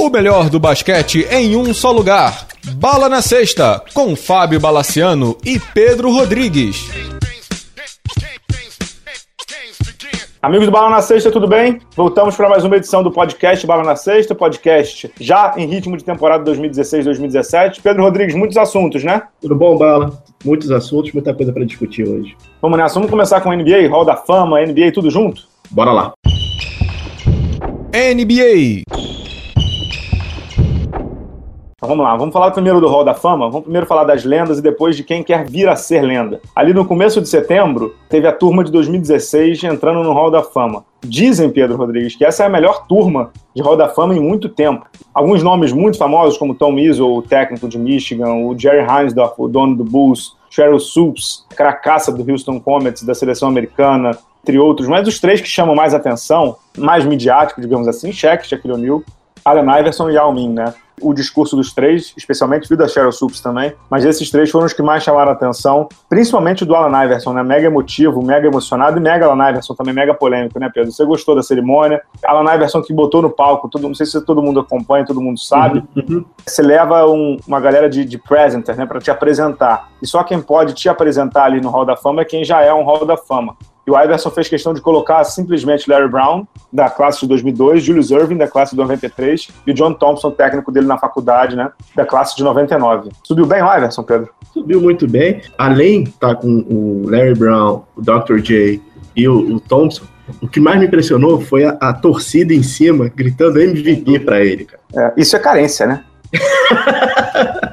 O melhor do basquete em um só lugar. Bala na Sexta, com Fábio Balaciano e Pedro Rodrigues. Amigos do Bala na Sexta, tudo bem? Voltamos para mais uma edição do podcast Bala na Sexta, podcast já em ritmo de temporada 2016-2017. Pedro Rodrigues, muitos assuntos, né? Tudo bom, Bala? Muitos assuntos, muita coisa para discutir hoje. Vamos nessa, vamos começar com NBA, Hall da Fama, NBA, tudo junto? Bora lá. NBA. Então, vamos lá, vamos falar primeiro do Hall da Fama, vamos primeiro falar das lendas e depois de quem quer vir a ser lenda. Ali no começo de setembro, teve a turma de 2016 entrando no Hall da Fama. Dizem, Pedro Rodrigues, que essa é a melhor turma de Hall da Fama em muito tempo. Alguns nomes muito famosos, como Tom Izzo, o técnico de Michigan, o Jerry Heinsdorf, o dono do Bulls, Cheryl Supes, cracaça do Houston Comets, da seleção americana, entre outros. Mas os três que chamam mais atenção, mais midiático, digamos assim, Shaq, Shaquille O'Neal, Allen Iverson e Yao Ming, né? O discurso dos três, especialmente vi da Cheryl Supes também, mas esses três foram os que mais chamaram a atenção, principalmente do Alan Iverson, né? Mega emotivo, mega emocionado e mega Alan Iverson também, mega polêmico, né, Pedro? Você gostou da cerimônia? Alan Iverson que botou no palco, todo, não sei se todo mundo acompanha, todo mundo sabe. Uhum, uhum. Você leva um, uma galera de, de presenters, né, para te apresentar. E só quem pode te apresentar ali no Hall da Fama é quem já é um Hall da Fama. E o Iverson fez questão de colocar simplesmente Larry Brown, da classe de 2002, Julius Irving, da classe de 93, e o John Thompson, técnico dele na faculdade, né, da classe de 99. Subiu bem o Iverson, Pedro? Subiu muito bem. Além de estar com o Larry Brown, o Dr. J e o, o Thompson, o que mais me impressionou foi a, a torcida em cima gritando MVP para ele, cara. É, isso é carência, né?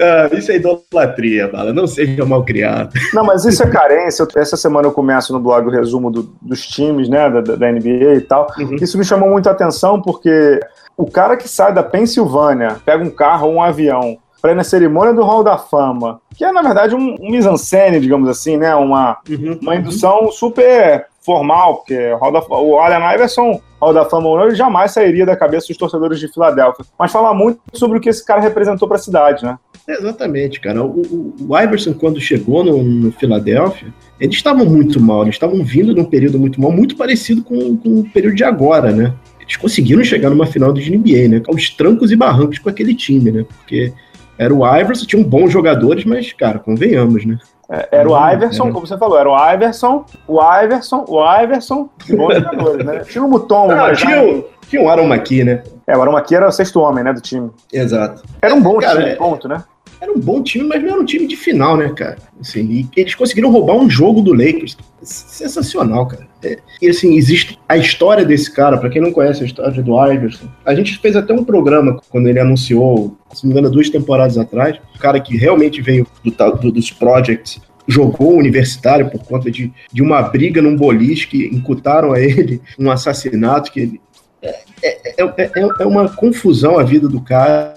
ah, isso é idolatria, Bala. Não seja mal criado. Não, mas isso é carência. Essa semana eu começo no blog o resumo do, dos times, né, da, da, NBA e tal. Uhum. Isso me chamou muita atenção porque o cara que sai da Pensilvânia, pega um carro ou um avião para ir na cerimônia do Hall da Fama, que é na verdade um, um mise-en-scène, digamos assim, né, uma, uhum. uma indução super formal, porque o Allen Iverson, Hall da Fama ou não, ele jamais sairia da cabeça dos torcedores de Filadélfia. Mas fala muito sobre o que esse cara representou para a cidade, né? Exatamente, cara. O, o, Iverson, quando chegou no, no Filadélfia, eles estavam muito mal, eles estavam vindo num período muito mal, muito parecido com, com o período de agora, né? Eles conseguiram chegar numa final de NBA, né? Aos trancos e barrancos com aquele time, né? Porque era o Iverson, tinham bons jogadores, mas, cara, convenhamos, né? É, era o Iverson, como você falou, era o Iverson, o Iverson, o Iverson, bons jogadores, né? Tinha o Mutombo, mas tinha, o, tinha o McKee, né? É, o Aaron McKee era o sexto homem, né, do time. Exato. Era um bom cara, time, é... ponto, né? Era um bom time, mas não era um time de final, né, cara? Assim, eles conseguiram roubar um jogo do Lakers. Sensacional, cara. É, e assim, existe a história desse cara, para quem não conhece a história do Iverson. A gente fez até um programa quando ele anunciou, se não me engano, duas temporadas atrás. O cara que realmente veio do, do, dos projects jogou universitário por conta de, de uma briga num boliche que incutaram a ele um assassinato que ele, é, é, é, é, uma confusão a vida do cara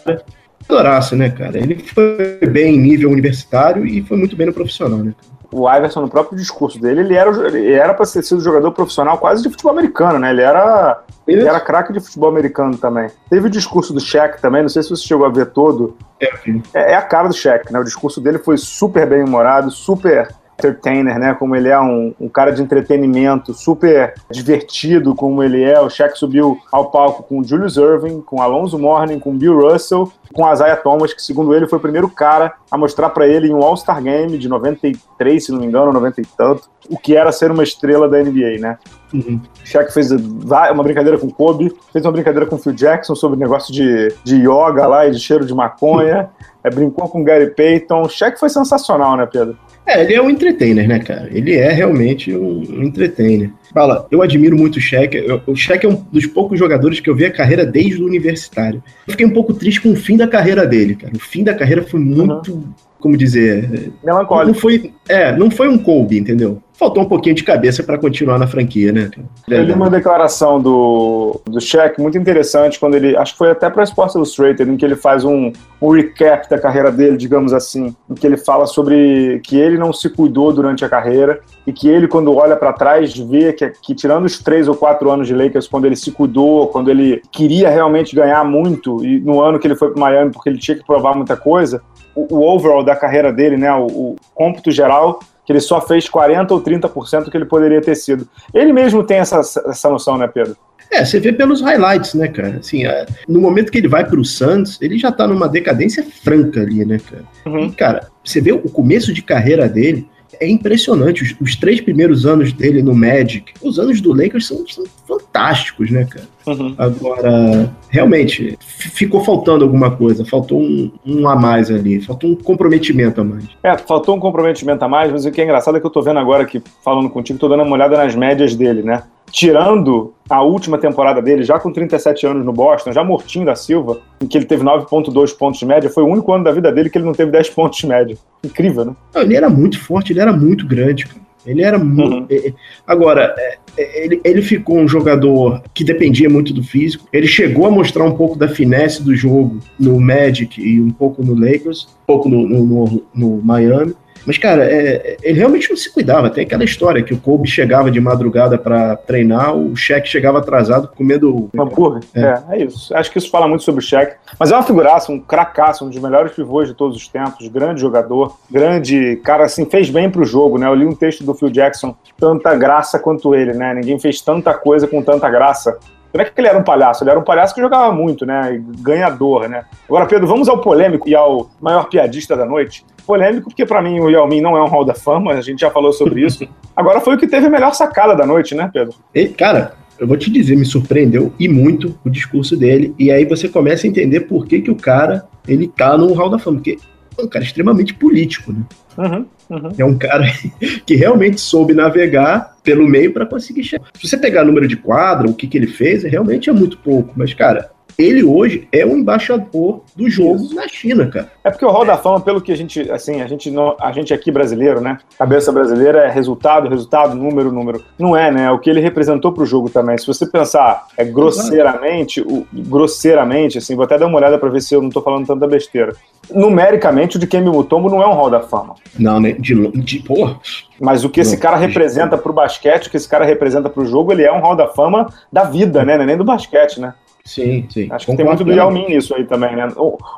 adoraço, né, cara? Ele foi bem em nível universitário e foi muito bem no profissional, né? O Iverson, no próprio discurso dele, ele era, ele era para ser sido jogador profissional quase de futebol americano, né? Ele era, ele era craque de futebol americano também. Teve o discurso do Shaq também, não sei se você chegou a ver todo. É, é, é a cara do Shaq, né? O discurso dele foi super bem humorado, super entertainer, né? Como ele é um, um, cara de entretenimento, super divertido, como ele é. O Shaq subiu ao palco com Julius Irving, com Alonso Mourning, com Bill Russell, com Isaiah Thomas, que segundo ele foi o primeiro cara a mostrar para ele em um All-Star Game de 93, se não me engano, 90 e tanto, o que era ser uma estrela da NBA, né? Uhum. Shaq fez uma brincadeira com Kobe, fez uma brincadeira com Phil Jackson sobre negócio de, de yoga lá e de cheiro de maconha, é, brincou com Gary Payton. Shaq foi sensacional, né, Pedro? É, ele é um entertainer, né, cara? Ele é realmente um, um entertainer. Fala, eu admiro muito o. Eu, o Shaq é um dos poucos jogadores que eu vi a carreira desde o universitário. Eu fiquei um pouco triste com o fim da carreira dele, cara. O fim da carreira foi muito, uhum. Como dizer... Melancólico. Não foi, é, não foi um Kobe, entendeu? faltou um pouquinho de cabeça para continuar na franquia, né? Eu li uma declaração do, do Shaq muito interessante quando ele, acho que foi até para a Sports Illustrated, em que ele faz um, um recap da carreira dele, digamos assim, em que ele fala sobre que ele não se cuidou durante a carreira e que ele, quando olha para trás, vê que, que tirando os três ou quatro anos de Lakers, quando ele se cuidou, quando ele queria realmente ganhar muito, e no ano que ele foi para Miami porque ele tinha que provar muita coisa, o, o overall da carreira dele, né, o, o cômputo geral que ele só fez 40% ou 30% do que ele poderia ter sido. Ele mesmo tem essa, essa noção, né, Pedro? É, você vê pelos highlights, né, cara? Assim, é, no momento que ele vai pro Santos, ele já tá numa decadência franca ali, né, cara? Uhum. E, cara, você vê o começo de carreira dele, é impressionante. Os, os, três primeiros anos dele no Magic, os anos do Lakers são, são fantásticos, né, cara? Uhum. Agora, realmente, ficou faltando alguma coisa, faltou um, um, a mais ali, faltou um comprometimento a mais. É, faltou um comprometimento a mais, mas o que é engraçado é que eu tô vendo agora aqui, falando contigo, tô dando uma olhada nas médias dele, né? Tirando a última temporada dele, já com 37 anos no Boston, já mortinho da Silva, em que ele teve 9,2 pontos de média, foi o único ano da vida dele que ele não teve 10 pontos de média. Incrível, né? Não, ele era muito forte, ele era muito grande, cara. Ele era muito. Uhum. É, é, agora, é, ele, ele ficou um jogador que dependia muito do físico. Ele chegou a mostrar um pouco da finesse do jogo no Magic e um pouco no Lakers, um pouco no, no, no, no Miami. Mas, cara, é, ele realmente não se cuidava. Tem aquela história que o Kobe chegava de madrugada para treinar, o Shaq chegava atrasado comendo. Hambúrguer. É. é. é, isso. Acho que isso fala muito sobre o Shaq. Mas é uma figuraça, um cracaço, um dos melhores pivôs de todos os tempos, grande jogador, grande. Cara, assim, fez bem pro jogo, né? Eu li um texto do Phil Jackson, tanta graça quanto ele, né? Ninguém fez tanta coisa com tanta graça. Não é que ele era um palhaço, ele era um palhaço que jogava muito, né? Ganhador, né? Agora, Pedro, vamos ao polêmico e ao maior piadista da noite. Polêmico, porque para mim o Yao Ming não é um Hall da Fama, a gente já falou sobre isso. Agora foi o que teve a melhor sacada da noite, né, Pedro? E, cara, eu vou te dizer, me surpreendeu e muito o discurso dele. E aí você começa a entender por que, que o cara ele tá no Hall da Fama. Porque é um cara extremamente político, né? Uhum, uhum. É um cara que realmente soube navegar pelo meio para conseguir chegar. Se você pegar número de quadra, o que, que ele fez, realmente é muito pouco. Mas, cara, ele hoje é o embaixador do jogo Isso. na China, cara. É porque o Hall da Fama, pelo que a gente, assim, a gente, não, a gente aqui brasileiro, né? Cabeça brasileira é resultado, resultado, número, número. Não é, né? É o que ele representou pro jogo também. Se você pensar é, grosseiramente, o, grosseiramente, assim, vou até dar uma olhada para ver se eu não tô falando tanta besteira. Numericamente, o de Kemi Mutombo não é um Hall da Fama. Não, né? De, de porra. Mas o que esse cara representa pro basquete, o que esse cara representa pro jogo, ele é um Hall da Fama da vida, né? Não é nem do basquete, né? Sim, sim. Acho que tem muito do Yao Ming nisso aí também, né?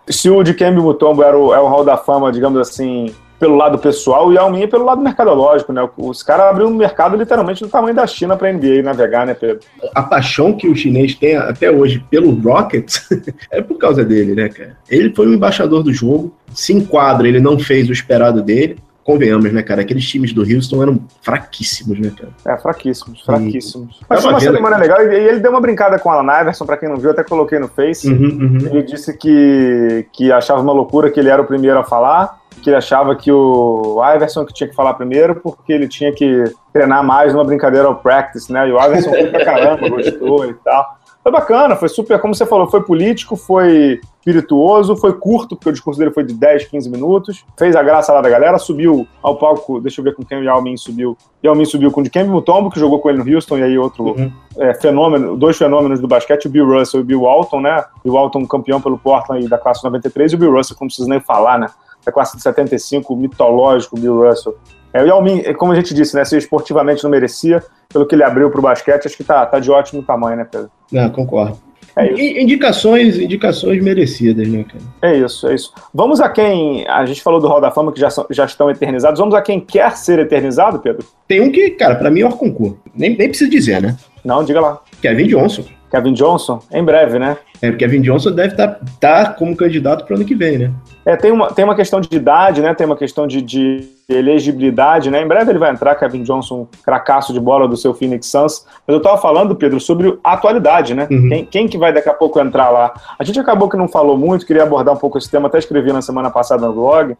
Se o de Kembe Mutombo era o, é o Hall da Fama, digamos assim, pelo lado pessoal, o Yao Ming é pelo lado mercadológico, né? Os caras abriram um mercado literalmente do tamanho da China para NBA navegar, né, Pedro? A paixão que o chinês tem até hoje pelo Rockets é por causa dele, né, cara? Ele foi o embaixador do jogo, se enquadra, ele não fez o esperado dele, convenhamos, né, cara? Aqueles times do Houston eram fraquíssimos, né, cara? É, fraquíssimos, fraquíssimos. E... Mas foi uma semana legal e ele deu uma brincada com o Alan Iverson, pra quem não viu, até coloquei no Face. Uhum, uhum. Ele disse que, que achava uma loucura que ele era o primeiro a falar, que ele achava que o Iverson que tinha que falar primeiro, porque ele tinha que treinar mais numa brincadeira ao practice, né? E o Iverson foi pra caramba, gostou e tal. Foi bacana, foi super, como você falou, foi político, foi espirituoso, foi curto, porque o discurso dele foi de 10, 15 minutos, fez a graça lá da galera, subiu ao palco, deixa eu ver com quem o Yao Ming subiu. Yao Ming subiu com o Dikembe Mutombo, que jogou com ele no Houston, e aí outro uhum. é, fenômeno, dois fenômenos do basquete, o Bill Russell e o Bill Walton, né? Bill Walton campeão pelo Portland da classe 93, e o Bill Russell, como não precisa nem falar, né? Da classe de 75, mitológico Bill Russell. É, o Yao Ming, como a gente disse, né? Se esportivamente não merecia, pelo que ele abriu para o basquete, acho que tá, tá de ótimo tamanho, né, Pedro? Não, concordo. É indicações, indicações merecidas, né, cara? É isso, é isso. Vamos a quem. A gente falou do Hall da Fama que já, são, já estão eternizados. Vamos a quem quer ser eternizado, Pedro? Tem um que, cara, para mim é o concurso. Nem, nem precisa dizer, né? Não, diga lá. Kevin Johnson. Kevin Johnson, em breve, né? É, porque Kevin Johnson deve estar tá, tá como candidato para o ano que vem, né? É, tem uma, tem uma questão de idade, né? Tem uma questão de, de elegibilidade, né? Em breve ele vai entrar, Kevin Johnson, cracaço de bola do seu Phoenix Suns. Mas eu estava falando, Pedro, sobre a atualidade, né? Uhum. Quem, quem que vai daqui a pouco entrar lá? A gente acabou que não falou muito, queria abordar um pouco esse tema, até escrevi na semana passada no blog.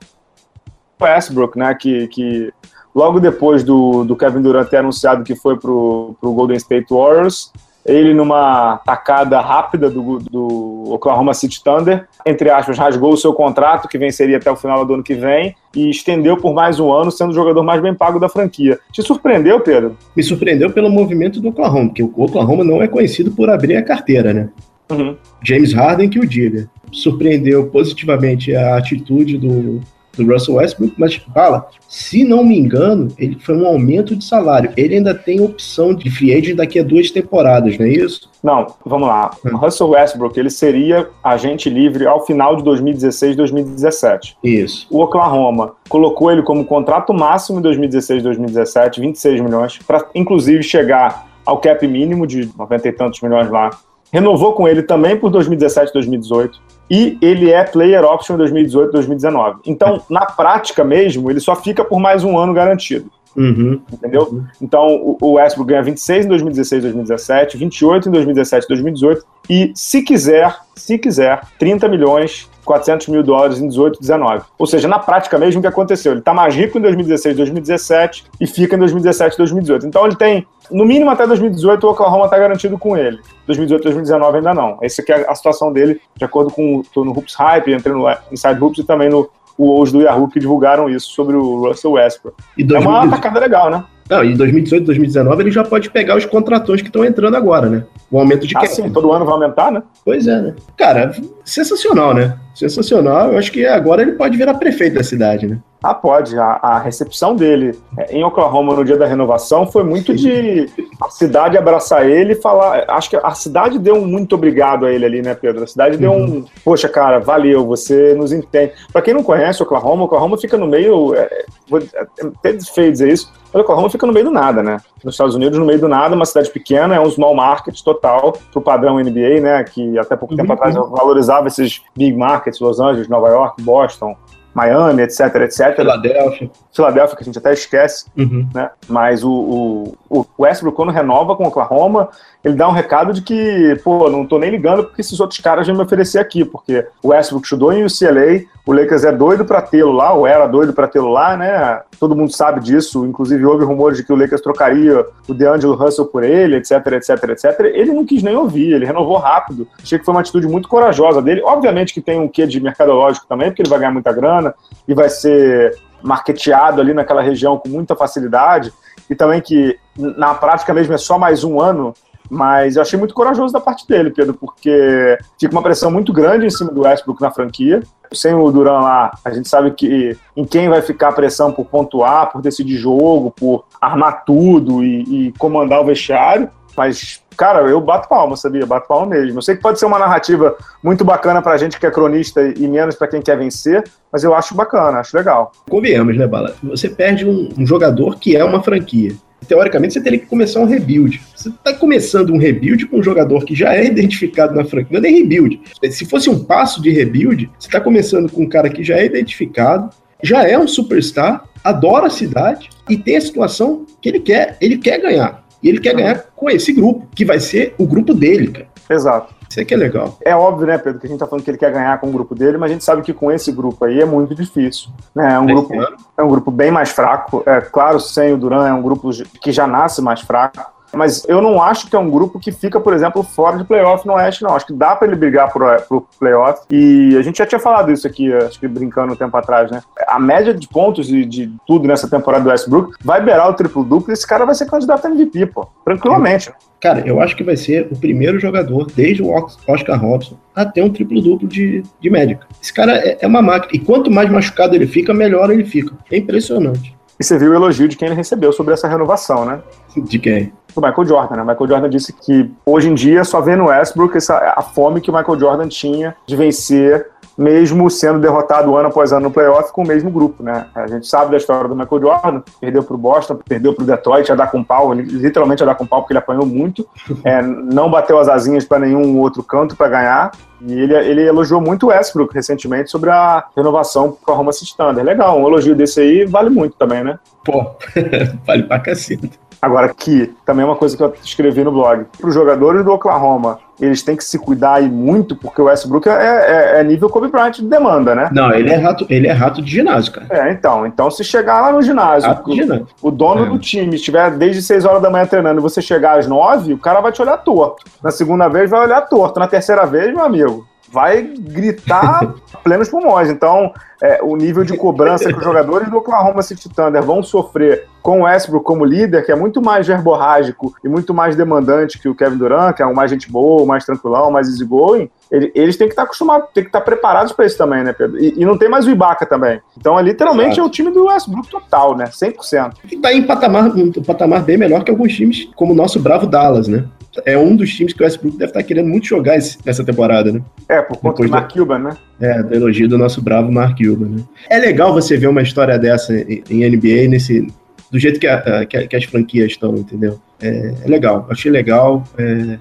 O Westbrook, né? Que, que logo depois do, do Kevin Durant ter anunciado que foi pro, pro Golden State Warriors, ele numa tacada rápida do, do, Oklahoma City Thunder, entre aspas, rasgou o seu contrato, que venceria até o final do ano que vem, e estendeu por mais um ano, sendo o jogador mais bem pago da franquia. Te surpreendeu, Pedro? Me surpreendeu pelo movimento do Oklahoma, porque o Oklahoma não é conhecido por abrir a carteira, né? Uhum. James Harden que o diga. Surpreendeu positivamente a atitude do, do Russell Westbrook, mas fala, se não me engano, ele foi um aumento de salário. Ele ainda tem opção de free agent daqui a duas temporadas, não é isso? Não, vamos lá. Hum. Russell Westbrook, ele seria agente livre ao final de 2016, 2017. Isso. O Oklahoma colocou ele como contrato máximo em 2016, 2017, 26 milhões, para inclusive chegar ao cap mínimo de 90 e tantos milhões lá. Renovou com ele também por 2017 2018 e ele é player option 2018 2019. Então, na prática mesmo, ele só fica por mais um ano garantido. Uhum. Entendeu? Uhum. Então, o Westbrook ganha 26 em 2016 2017, 28 em 2017 2018 e, se quiser, se quiser, 30 milhões 400 mil dólares em 18, 19. Ou seja, na prática mesmo o que aconteceu. Ele está mais rico em 2016, 2017 e fica em 2017, 2018. Então ele tem, no mínimo até 2018, o Oklahoma está garantido com ele. 2018, 2019 ainda não. Essa aqui é a situação dele, de acordo com o no Hoops Hype, entrei no Inside Hoops e também no hoje do Yahoo que divulgaram isso sobre o Russell Westbrook. E 2018... É uma atacada legal, né? Não, em 2018, 2019 ele já pode pegar os contratões que estão entrando agora, né? O aumento de ah, sim, todo ano vai aumentar, né? Pois é, né? Cara, sensacional, né? Sensacional. Eu acho que agora ele pode virar prefeito da cidade, né? Ah, pode. A, a, recepção dele é, em Oklahoma no dia da renovação foi muito de a cidade abraçar ele e falar. Acho que a cidade deu um muito obrigado a ele ali, né, Pedro? A cidade deu um. Uhum. Poxa, cara, valeu, você nos entende. Para quem não conhece Oklahoma, Oklahoma fica no meio. É, vou até feio dizer isso, mas Oklahoma fica no meio do nada, né? Nos Estados Unidos, no meio do nada, uma cidade pequena, é um small market total pro padrão NBA, né? Que até pouco tempo uhum. atrás valorizava esses big markets, Los Angeles, Nova York, Boston, Miami, etc, etc. Filadélfia. Filadélfia, que a gente até esquece, uhum. né? Mas o, o, o Westbrook, quando renova com o Oklahoma, ele dá um recado de que, pô, não tô nem ligando porque esses outros caras vão me oferecer aqui, porque o Westbrook estudou em UCLA, o Lakers é doido para tê-lo lá, ou era doido para tê-lo lá, né? Todo mundo sabe disso, inclusive houve rumores de que o Lakers trocaria o DeAngelo Russell por ele, etc, etc, etc. Ele não quis nem ouvir, ele renovou rápido. Achei que foi uma atitude muito corajosa dele. Obviamente que tem um quê de mercadológico também, porque ele vai ganhar muita grana e vai ser marketeado ali naquela região com muita facilidade, e também que na prática mesmo é só mais um ano mas eu achei muito corajoso da parte dele, Pedro, porque fica uma pressão muito grande em cima do Westbrook na franquia. Sem o Duran lá, a gente sabe que em quem vai ficar a pressão por pontuar, por decidir jogo, por armar tudo e, e comandar o vestiário. Mas, cara, eu bato palma, sabia? Bato palma mesmo. Eu sei que pode ser uma narrativa muito bacana pra gente que é cronista e menos para quem quer vencer, mas eu acho bacana, acho legal. Convenhamos, né, Bala? Você perde um, um jogador que é uma franquia teoricamente você teria que começar um rebuild. Você está começando um rebuild com um jogador que já é identificado na franquia. Não é nem rebuild. Se fosse um passo de rebuild, você está começando com um cara que já é identificado, já é um superstar, adora a cidade e tem a situação que ele quer. Ele quer ganhar. E ele quer ganhar com esse grupo, que vai ser o grupo dele, cara. Exato. Isso é que é legal. É óbvio, né, Pedro, que a gente tá falando que ele quer ganhar com o grupo dele, mas a gente sabe que com esse grupo aí é muito difícil. Né? É, um grupo, é um grupo bem mais fraco. É claro, sem o Duran é um grupo que já nasce mais fraco. Mas eu não acho que é um grupo que fica, por exemplo, fora de playoff no Oeste, não. Acho que dá para ele brigar pro, pro playoff. E a gente já tinha falado isso aqui, acho que brincando um tempo atrás, né? A média de pontos e de tudo nessa temporada do Westbrook vai beirar o triplo-duplo e esse cara vai ser candidato a MVP, pô. Tranquilamente. Cara, eu acho que vai ser o primeiro jogador, desde o Oscar Robson, a ter um triplo-duplo de, de médica. Esse cara é, é uma máquina. E quanto mais machucado ele fica, melhor ele fica. É impressionante. E você viu o elogio de quem ele recebeu sobre essa renovação, né? De quem? Do Michael Jordan, né? O Michael Jordan disse que hoje em dia só vê no Westbrook essa, a fome que o Michael Jordan tinha de vencer mesmo sendo derrotado ano após ano no playoff com o mesmo grupo, né? A gente sabe da história do Michael Jordan, perdeu para o Boston, perdeu para o Detroit, a dar com pau, literalmente a dar com pau, porque ele apanhou muito, é, não bateu as asinhas para nenhum outro canto para ganhar, e ele, ele elogiou muito o Westbrook recentemente sobre a renovação com a Roma City Thunder. Legal, um elogio desse aí vale muito também, né? Pô, vale pra cacete. Agora, que também é uma coisa que eu escrevi no blog. Para os jogadores do Oklahoma, eles têm que se cuidar aí muito, porque o Westbrook é, é, é, nível Kobe Bryant de demanda, né? Não, ele é rato, ele é rato de ginásio, cara. É, então. Então, se chegar lá no ginásio, o, ginásio. o, dono é. do time estiver desde 6 horas da manhã treinando e você chegar às 9, o cara vai te olhar torto. Na segunda vez vai olhar torto. Na terceira vez, meu amigo, vai gritar plenos pulmões. Então, é, o nível de cobrança que os jogadores do Oklahoma City Thunder vão sofrer com o Westbrook como líder, que é muito mais verborrágico e muito mais demandante que o Kevin Durant, que é um mais gente boa, mais tranquilão, mais easygoing, eles têm que estar acostumados, têm que estar preparados para isso também, né, Pedro? E, e, não tem mais o Ibaka também. Então, é, literalmente, Exato. é o time do Westbrook total, né? 100%. E tá em patamar, um patamar bem melhor que alguns times, como o nosso bravo Dallas, né? É um dos times que o Westbrook deve estar querendo muito jogar esse, essa temporada, né? É, por conta Depois do Mark Cuban, né? É, do elogio do nosso bravo Mark Cuban, né? É legal você ver uma história dessa em, em NBA nesse, do jeito que, a, que, que, as franquias estão, entendeu? É, é legal, achei legal. É,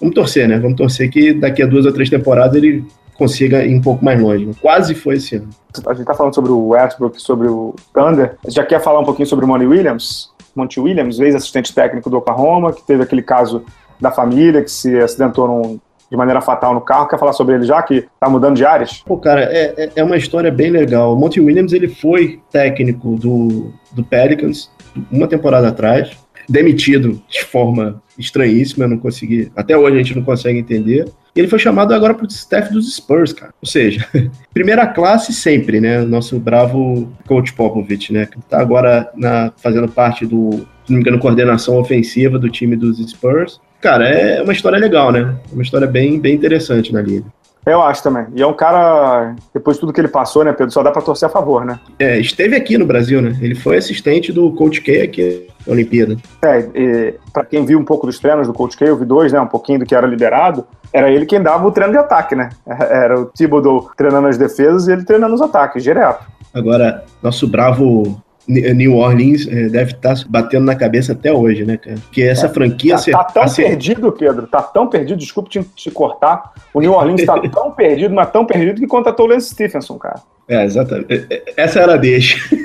vamos torcer, né? Vamos torcer que daqui a duas ou três temporadas ele consiga ir um pouco mais longe. Quase foi esse ano. A gente tá falando sobre o Westbrook, sobre o Thunder. Você já quer falar um pouquinho sobre o Monty Williams? Monty Williams, ex-assistente técnico do Oklahoma, que teve aquele caso da família que se acidentou num, de maneira fatal no carro. Quer falar sobre ele já, que tá mudando de áreas? Pô, cara, é, é, é uma história bem legal. O Monty Williams, ele foi técnico do, do Pelicans uma temporada atrás, demitido de forma estranhíssima, não consegui, até hoje a gente não consegue entender. E ele foi chamado agora para o staff dos Spurs, cara. Ou seja, primeira classe sempre, né? Nosso bravo coach Popovich, né? Que tá agora na, fazendo parte do, se não me engano, coordenação ofensiva do time dos Spurs. Cara, é uma história legal, né? Uma história bem, bem interessante na liga. Eu acho também. E é um cara, depois de tudo que ele passou, né, Pedro, só dá pra torcer a favor, né? É, esteve aqui no Brasil, né? Ele foi assistente do Coach K aqui na Olimpíada. É, e pra quem viu um pouco dos treinos do Coach K, eu vi dois, né, um pouquinho do que era liberado, era ele quem dava o treino de ataque, né? Era o Thibodeau treinando as defesas e ele treinando os ataques, direto. Agora, nosso bravo New Orleans é, deve estar tá batendo na cabeça até hoje, né, cara? Porque essa é, franquia... Tá, tá tão perdido, Pedro, tá tão perdido, desculpa te, te cortar, o New Orleans tá tão perdido, mas tão perdido que contratou o Lance Stephenson, cara. É, exatamente. É, essa era a deixa.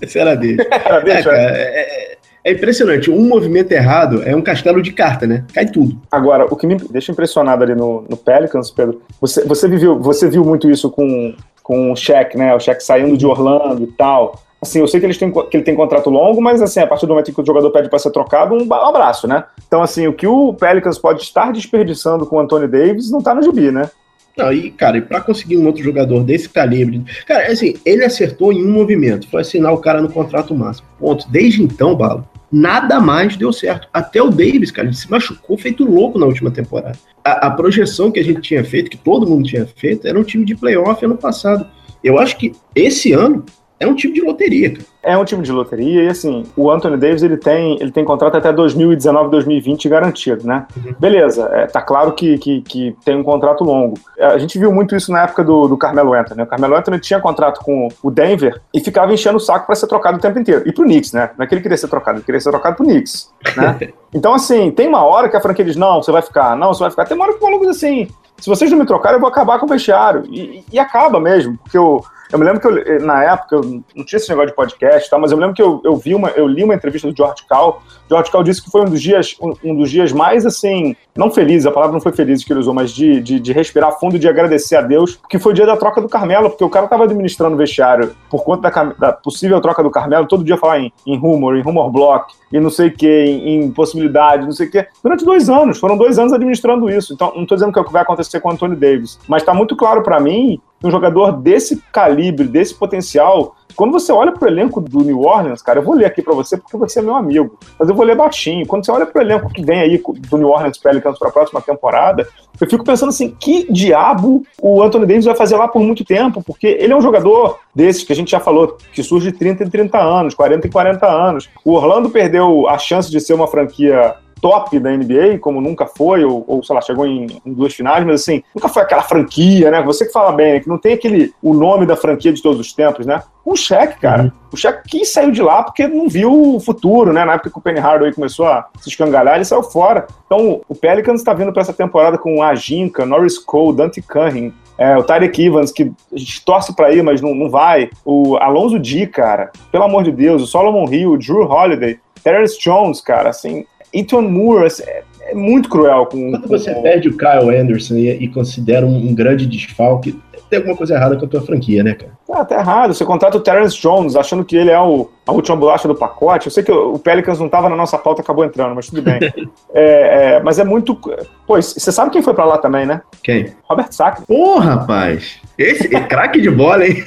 Essa era a deixa. Era deixa, é, cara, é, é impressionante. Um movimento errado é um castelo de carta, né? Cai tudo. Agora, o que me deixa impressionado ali no, no Pelicans, Pedro, você, você, viveu, você viu muito isso com, com o Shaq, né? O Shaq saindo de Orlando e tal. Assim, eu sei que, eles têm, que ele tem contrato longo, mas assim, a partir do momento que o jogador pede para ser trocado, um abraço, né? Então, assim, o que o Pelicans pode estar desperdiçando com o Anthony Davis não tá no gibi, né? Não, e, cara, e pra conseguir um outro jogador desse calibre. Cara, assim, ele acertou em um movimento, foi assinar o cara no contrato máximo. Ponto. Desde então, Balo, nada mais deu certo. Até o Davis, cara, ele se machucou feito louco na última temporada. A, a projeção que a gente tinha feito, que todo mundo tinha feito, era um time de playoff ano passado. Eu acho que esse ano é um time de loteria, cara. É um time de loteria e assim, o Anthony Davis ele tem, ele tem contrato até 2019, 2020 garantido, né? Uhum. Beleza, é, tá claro que, que, que, tem um contrato longo. É, a gente viu muito isso na época do, do Carmelo Anthony. Né? O Carmelo Anthony tinha contrato com o Denver e ficava enchendo o saco para ser trocado o tempo inteiro. E pro Knicks, né? Não é que ele queria ser trocado, ele queria ser trocado pro Knicks, né? então assim, tem uma hora que a franquia diz, não, você vai ficar, não, você vai ficar. Tem uma hora que o maluco diz assim, se vocês não me trocarem, eu vou acabar com o vestiário. E, e acaba mesmo, porque o eu me lembro que eu, na época, eu não tinha esse negócio de podcast, tá, mas eu me lembro que eu, eu vi uma, eu li uma entrevista do George Cal. George Cal disse que foi um dos dias, um, um, dos dias mais assim, não feliz, a palavra não foi feliz que ele usou, mas de, de, de respirar fundo e de agradecer a Deus, porque foi o dia da troca do Carmelo, porque o cara tava administrando o vestiário por conta da, da possível troca do Carmelo, todo dia falar em, em rumor, em rumor block, e não sei o que, em, em, possibilidade, não sei o que, durante dois anos, foram dois anos administrando isso. Então, não estou dizendo que é o que vai acontecer com o Anthony Davis, mas está muito claro para mim um jogador desse calibre, desse potencial, quando você olha pro elenco do New Orleans, cara, eu vou ler aqui para você porque você é meu amigo, mas eu vou ler baixinho. Quando você olha pro elenco que vem aí do New Orleans Pelicans para a próxima temporada, eu fico pensando assim, que diabo o Anthony Davis vai fazer lá por muito tempo? Porque ele é um jogador desses que a gente já falou, que surge de 30 em 30 anos, 40 em 40 anos. O Orlando perdeu a chance de ser uma franquia top da NBA, como nunca foi, ou, ou sei lá, chegou em, em, duas finais, mas assim, nunca foi aquela franquia, né? Você que fala bem, né? que não tem aquele, o nome da franquia de todos os tempos, né? O Shaq, cara. Uhum. O Shaq quis saiu de lá porque não viu o futuro, né? Na época que o Penny Hardaway começou a se escangalhar, ele saiu fora. Então, o Pelicans está vindo para essa temporada com a Jinka, Norris Cole, Dante Cunningham, é, o Tarek Evans, que a gente torce para ir, mas não, não vai. O Alonso D, cara. Pelo amor de Deus. O Solomon Hill, o Drew Holiday, Terrence Jones, cara. Assim, Ethan Moore assim, é, é, muito cruel com. Quando você com... perde o Kyle Anderson e, e considera um, um, grande desfalque, tem alguma coisa errada com a tua franquia, né, cara? Ah, tá errado. Você contrata o Terrence Jones achando que ele é o, a última bolacha do pacote. Eu sei que o, Pelicans não estava na nossa pauta, acabou entrando, mas tudo bem. é, é, mas é muito. Pô, você sabe quem foi para lá também, né? Quem? Robert Sacre. Pô, rapaz! Esse é craque de bola, hein?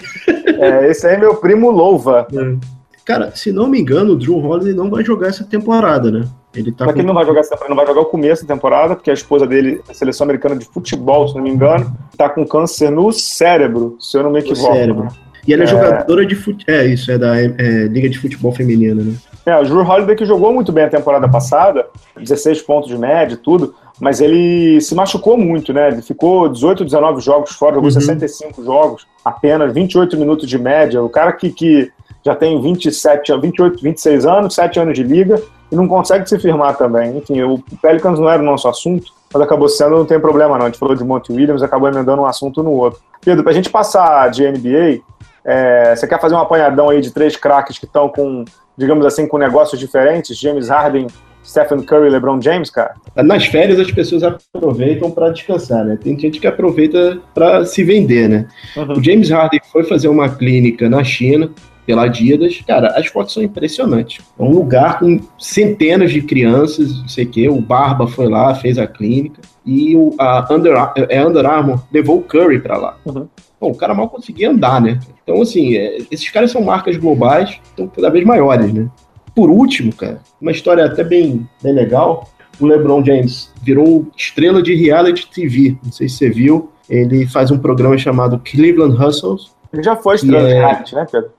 é, esse aí é meu primo Louva. É. Cara, se não me engano, o Drew Holiday não vai jogar essa temporada, né? Ele tá com... ele não vai jogar essa temporada, não vai jogar o começo da temporada, porque a esposa dele, a seleção americana de futebol, se não me engano, tá com câncer no cérebro, se eu não me equivoco. Cérebro. Né? E ela é, é, jogadora de futebol. É, isso, é da é, Liga de Futebol Feminina, né? É, o Drew Holiday que jogou muito bem a temporada passada, 16 pontos de média e tudo, mas ele se machucou muito, né? Ele ficou 18, 19 jogos fora, jogou uhum. 65 jogos, apenas 28 minutos de média. O cara que, que já tem 27, 28, 26 anos, 7 anos de liga e não consegue se firmar também. Enfim, o Pelicans não era o nosso assunto, mas acabou sendo, não tem problema não. A gente falou de Monte Williams, acabou emendando um assunto no outro. Pedro, pra gente passar de NBA, é, você quer fazer um apanhadão aí de três craques que estão com, digamos assim, com negócios diferentes? James Harden, Stephen Curry e LeBron James, cara? Nas férias as pessoas aproveitam para descansar, né? Tem gente que aproveita para se vender, né? Uhum. O James Harden foi fazer uma clínica na China, pela Adidas. Cara, as fotos são impressionantes. É um lugar com centenas de crianças, não sei o quê. O Barba foi lá, fez a clínica. E o a Under, é, Under Armour levou o Curry para lá. Uhum. Bom, o cara mal conseguia andar, né? Então, assim, é, esses caras são marcas globais, estão cada vez maiores, né? Por último, cara, uma história até bem, bem legal. O LeBron James virou estrela de reality TV. Não sei se você viu. Ele faz um programa chamado Cleveland Hustles, ele já foi estrela de é... reality, né, Pedro?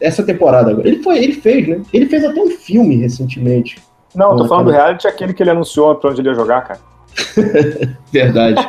Essa temporada agora. Ele foi, ele fez, né? Ele fez até um filme recentemente. Não, tô falando do reality, aquele que ele anunciou pra onde ele ia jogar, cara. Verdade.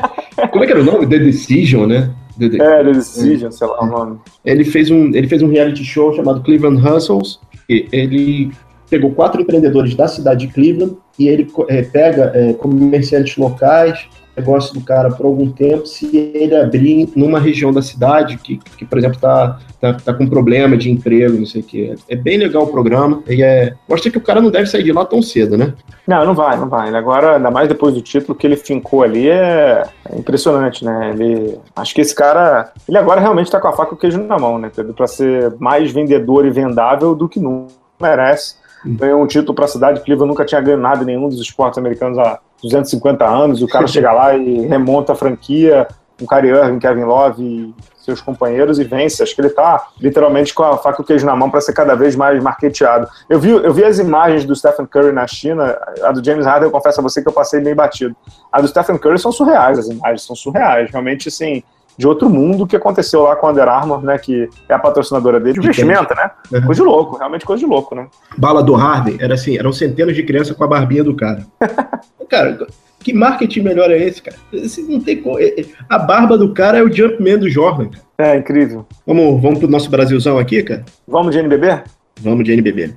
Como é que era o nome? The Decision, né? The, É, The Decision, é. sei lá o nome. Ele fez, um, ele fez um reality show chamado Cleveland Hustles. ele pegou quatro empreendedores da cidade de Cleveland e ele é, pega é, comerciantes locais, negócio do cara por algum tempo se ele abrir numa região da cidade que, que por exemplo, tá, tá, tá com problema de emprego, não sei o quê. É bem legal o programa e é... Mostra que o cara não deve sair de lá tão cedo, né? Não, não vai, não vai. Ele agora, ainda mais depois do título que ele fincou ali, é, é impressionante, né? Ele... Acho que esse cara... Ele agora realmente tá com a faca e o queijo na mão, né, Pedro? Pra ser mais vendedor e vendável do que nunca merece. Hum. Ganhou um título para a cidade. Cleveland nunca tinha ganho nada em nenhum dos esportes americanos há 250 anos, o cara chega lá e remonta a franquia, com Kyrie Irving, Kevin Love e seus companheiros e vence. Acho que ele está literalmente com a faca e o queijo na mão para ser cada vez mais marketeado. Eu vi, eu vi as imagens do Stephen Curry na China, a do James Harden, eu confesso a você que eu passei meio batido. A do Stephen Curry são surreais, as imagens são surreais. Realmente, assim, de outro mundo que aconteceu lá com a Under Armour, né? Que é a patrocinadora dele. De investimento, né? Uhum. Coisa de louco, realmente coisa de louco, né? Bala do Harden, era assim, eram centenas de crianças com a barbinha do cara. cara, que marketing melhor é esse, cara? Esse não tem é, é, A barba do cara é o Jumpman do Jordan, cara. É, incrível. Vamos, vamos pro nosso Brasilzão aqui, cara? Vamos de NBB? Vamos de NBB.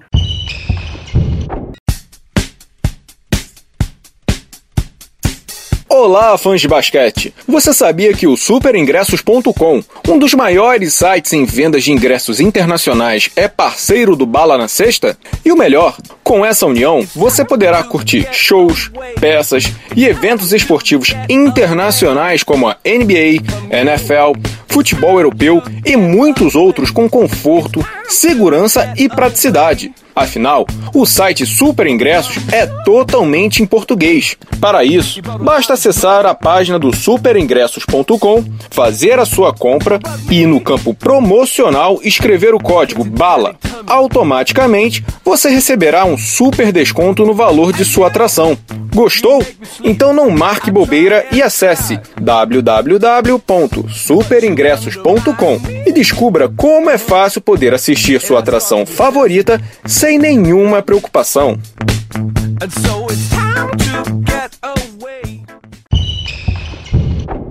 Olá, fãs de basquete! Você sabia que o superingressos.com, um dos maiores sites em vendas de ingressos internacionais, é parceiro do Bala na Sexta? E o melhor, com essa união, você poderá curtir shows, peças e eventos esportivos internacionais como a NBA, NFL, futebol europeu e muitos outros com conforto, segurança e praticidade. Afinal, o site Super Ingressos é totalmente em português. Para isso, basta acessar a página do superingressos.com, fazer a sua compra e no campo promocional escrever o código BALA. Automaticamente, você receberá um super desconto no valor de sua atração. Gostou? Então não marque bobeira e acesse www.superingressos.com e descubra como é fácil poder assistir sua atração favorita sem nenhuma preocupação.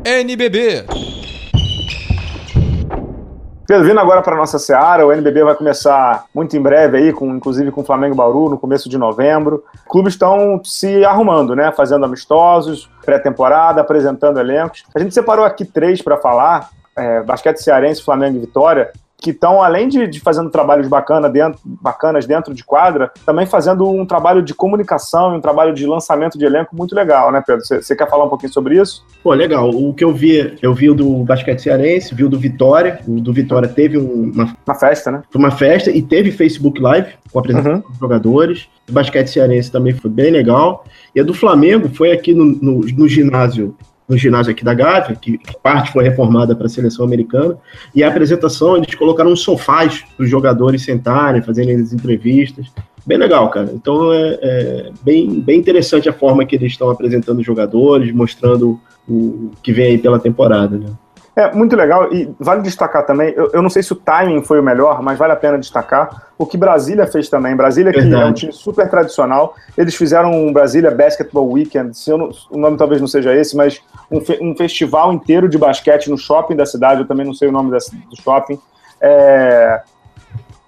NBB Pedro, vindo agora para nossa seara, o NBB vai começar muito em breve aí, com, inclusive com o Flamengo Bauru, no começo de novembro. Clubes estão se arrumando, né? Fazendo amistosos, pré-temporada, apresentando elencos. A gente separou aqui três para falar: é, basquete cearense, Flamengo e Vitória que estão, além de, de fazendo trabalhos bacana dentro, bacanas dentro de quadra, também fazendo um trabalho de comunicação e um trabalho de lançamento de elenco muito legal, né, Pedro? Você quer falar um pouquinho sobre isso? Pô, legal. O que eu vi, eu vi o do basquete cearense, vi o do Vitória. O do Vitória teve uma, uma festa, né? Uma festa e teve Facebook Live com a apresentação uhum. dos jogadores. O basquete cearense também foi bem legal. E a do Flamengo foi aqui no, no, no ginásio no ginásio aqui da Gávea, que parte foi reformada para a seleção americana, e a apresentação eles colocaram uns sofás para os jogadores sentarem, fazerem as entrevistas. Bem legal, cara. Então é, é, bem, bem interessante a forma que eles estão apresentando os jogadores, mostrando o que vem aí pela temporada, né? É muito legal e vale destacar também. Eu, eu, não sei se o timing foi o melhor, mas vale a pena destacar o que Brasília fez também. Brasília, que Verdade. é um time super tradicional, eles fizeram um Brasília Basketball Weekend. Se não, o nome talvez não seja esse, mas um, fe, um, festival inteiro de basquete no shopping da cidade. Eu também não sei o nome desse, do shopping. É,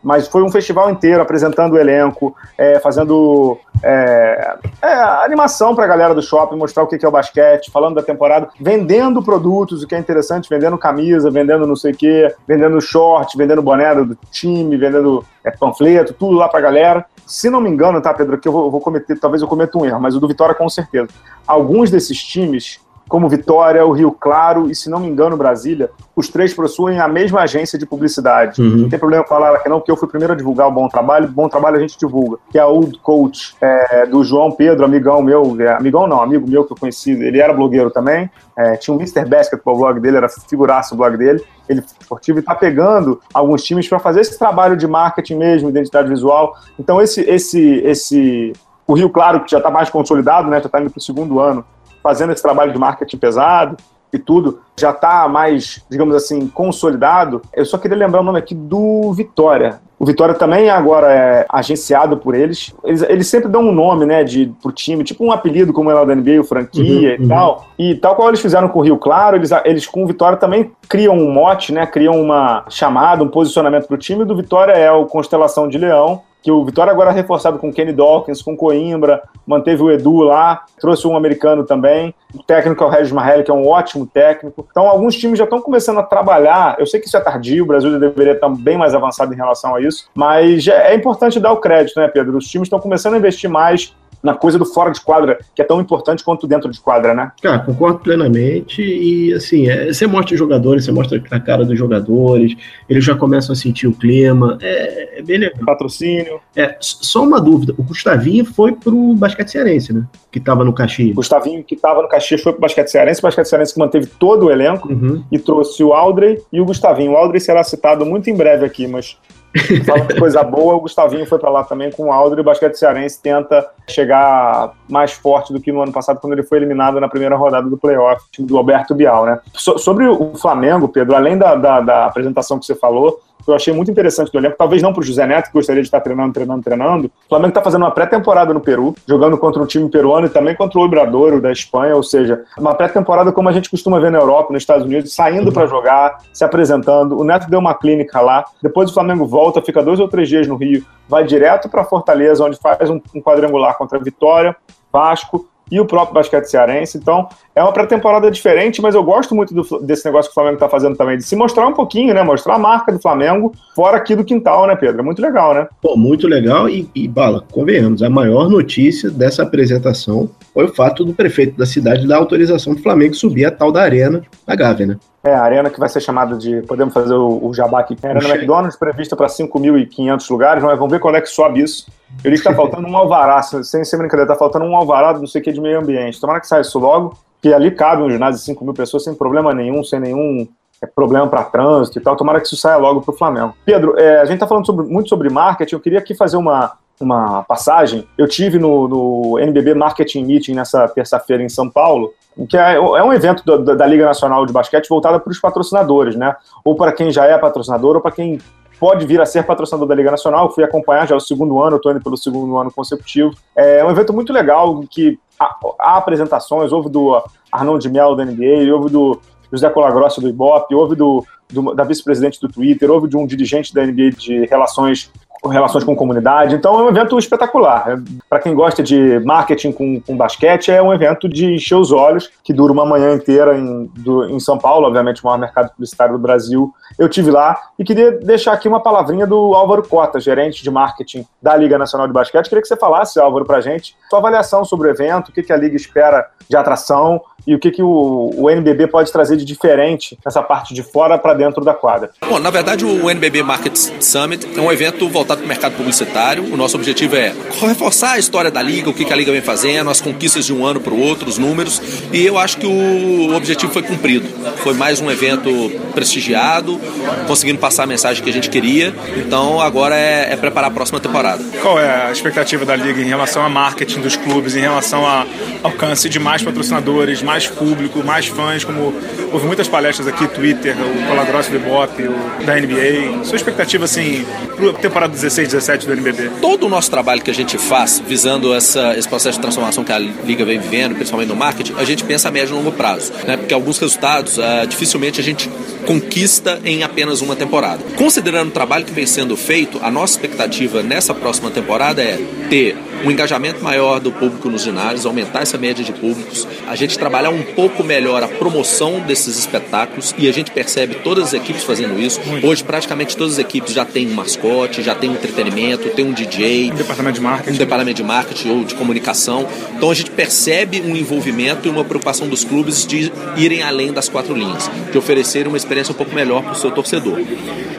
mas foi um festival inteiro apresentando o elenco, é, fazendo é, é, animação para a galera do shopping, mostrar o que é o basquete, falando da temporada, vendendo produtos, o que é interessante, vendendo camisa, vendendo não sei o que, vendendo short, vendendo boné do time, vendendo é, panfleto, tudo lá para a galera. Se não me engano, tá, Pedro, que eu vou, vou cometer, talvez eu cometa um erro, mas o do Vitória com certeza. Alguns desses times como Vitória, o Rio Claro e, se não me engano, Brasília, os três possuem a mesma agência de publicidade. Uhum. Não tem problema falar aqui não, porque eu fui primeiro a divulgar o Bom Trabalho, Bom Trabalho a gente divulga, que é a Old Coach é, do João Pedro, amigão meu, é, amigão não, amigo meu que eu conheci, ele era blogueiro também, é, tinha um Mr. Basketball blog dele, era figuraço o blog dele, ele esportivo e está pegando alguns times para fazer esse trabalho de marketing mesmo, identidade visual. Então esse, esse, esse, o Rio Claro que já está mais consolidado, né, já está indo para o segundo ano, fazendo esse trabalho de marketing pesado e tudo, já está mais, digamos assim, consolidado. Eu só queria lembrar o nome aqui do Vitória. O Vitória também agora é agenciado por eles. Eles, eles sempre dão um nome, né, de, pro time, tipo um apelido como é lá da NBA, o franquia uhum, e uhum. tal. E tal qual eles fizeram com o Rio Claro, eles, eles com o Vitória também criam um mote, né, criam uma chamada, um posicionamento pro time. O do Vitória é o Constelação de Leão que o Vitória agora é reforçado com Kenny Dawkins, com Coimbra, manteve o Edu lá, trouxe um americano também. O técnico é o Regis Marrelli, que é um ótimo técnico. Então, alguns times já estão começando a trabalhar. Eu sei que isso é tardio, o Brasil deveria estar bem mais avançado em relação a isso, mas é importante dar o crédito, né, Pedro? Os times estão começando a investir mais na coisa do fora de quadra, que é tão importante quanto dentro de quadra, né? Cara, concordo plenamente. E assim, é, você mostra os jogadores, você mostra a cara dos jogadores, eles já começam a sentir o clima. É, é bem legal. Patrocínio. É, só uma dúvida: o Gustavinho foi pro basquete cearense, né? Que tava no Caxias. Gustavinho, que tava no Caxias, foi pro basquete cearense. O basquete cearense que manteve todo o elenco uhum. e trouxe o Aldrey e o Gustavinho. O Aldrey será citado muito em breve aqui, mas Falando de coisa boa, o Gustavinho foi para lá também com o Aldro e o basquete cearense tenta chegar mais forte do que no ano passado, quando ele foi eliminado na primeira rodada do playoff, do Alberto Bial, né? So, sobre o Flamengo, Pedro, além da, da, da apresentação que você falou, eu achei muito interessante do elenco, talvez não para o José Neto, que gostaria de estar treinando, treinando, treinando. O Flamengo está fazendo uma pré-temporada no Peru, jogando contra um time peruano e também contra o Obradouro da Espanha, ou seja, uma pré-temporada como a gente costuma ver na Europa, nos Estados Unidos, saindo para jogar, se apresentando. O Neto deu uma clínica lá, depois o Flamengo volta, fica dois ou três dias no Rio, vai direto para Fortaleza, onde faz um, um quadrangular contra a Vitória, Vasco, e o próprio basquete cearense. Então, é uma pré-temporada diferente, mas eu gosto muito do, desse negócio que o Flamengo está fazendo também, de se mostrar um pouquinho, né? Mostrar a marca do Flamengo fora aqui do quintal, né, Pedro? É muito legal, né? Pô, muito legal. E, e Bala, convenhamos, a maior notícia dessa apresentação foi o fato do prefeito da cidade dar autorização do Flamengo subir a tal da arena da Gávea, né? É, a arena que vai ser chamada de. Podemos fazer o, o jabá aqui. A Arena McDonald's prevista para 5.500 lugares, mas vamos ver quando é que sobe isso. Eu disse que está faltando um alvará, sem ser brincadeira, está faltando um alvará não sei o que de meio ambiente. Tomara que saia isso logo, que ali cabe um ginásio de 5 mil pessoas sem problema nenhum, sem nenhum é, problema para trânsito e tal. Tomara que isso saia logo para o Flamengo. Pedro, é, a gente está falando sobre, muito sobre marketing, eu queria aqui fazer uma, uma passagem. Eu tive no, no NBB Marketing Meeting nessa terça-feira em São Paulo, que é, é um evento da, da, Liga Nacional de Basquete voltado para os patrocinadores, né? Ou para quem já é patrocinador, ou para quem pode vir a ser patrocinador da Liga Nacional. Fui acompanhar já o segundo ano, estou indo pelo segundo ano consecutivo. É um evento muito legal que há, apresentações, houve do Arnold de Mel da NBA, houve do José Colagrossa do Ibope, houve do, do da vice-presidente do Twitter, houve de um dirigente da NBA de relações relações com comunidade. Então é um evento espetacular. É, Para quem gosta de marketing com, com basquete, é um evento de encher os olhos, que dura uma manhã inteira em, do, em São Paulo, obviamente o maior mercado publicitário do Brasil. Eu tive lá e queria deixar aqui uma palavrinha do Álvaro Cota, gerente de marketing da Liga Nacional de Basquete. Queria que você falasse, Álvaro, para gente, sua avaliação sobre o evento, o que, que a Liga espera de atração e o que, que o, o NBB pode trazer de diferente nessa parte de fora para dentro da quadra. Bom, na verdade, o NBB Market Summit é um evento voltado para o mercado publicitário. O nosso objetivo é reforçar a história da liga, o que, que a liga vem fazendo, as conquistas de um ano para o outro, os números. E eu acho que o objetivo foi cumprido. Foi mais um evento prestigiado, conseguindo passar a mensagem que a gente queria. Então agora é, é preparar a próxima temporada. Qual é a expectativa da liga em relação a marketing dos clubes, em relação a alcance de mais patrocinadores, mais mais público, mais fãs, como houve muitas palestras aqui, Twitter, o Colagrosso Bebop, o da NBA. Sua expectativa, assim, para a temporada 16, 17 do NBB? Todo o nosso trabalho que a gente faz, visando essa, esse processo de transformação que a Liga vem vivendo, principalmente no marketing, a gente pensa a médio e longo prazo, né? Porque alguns resultados, uh, dificilmente a gente conquista em apenas uma temporada. Considerando o trabalho que vem sendo feito, a nossa expectativa nessa próxima temporada é ter um engajamento maior do público nos ginásios, aumentar essa média de públicos, a gente um pouco melhor a promoção desses espetáculos e a gente percebe todas as equipes fazendo isso. Hoje, praticamente todas as equipes já têm um mascote, já tem um entretenimento, tem um DJ, um departamento de marketing, um departamento de marketing ou de comunicação. Então a gente percebe um envolvimento e uma preocupação dos clubes de irem além das quatro linhas, de oferecer uma experiência um pouco melhor para o seu torcedor.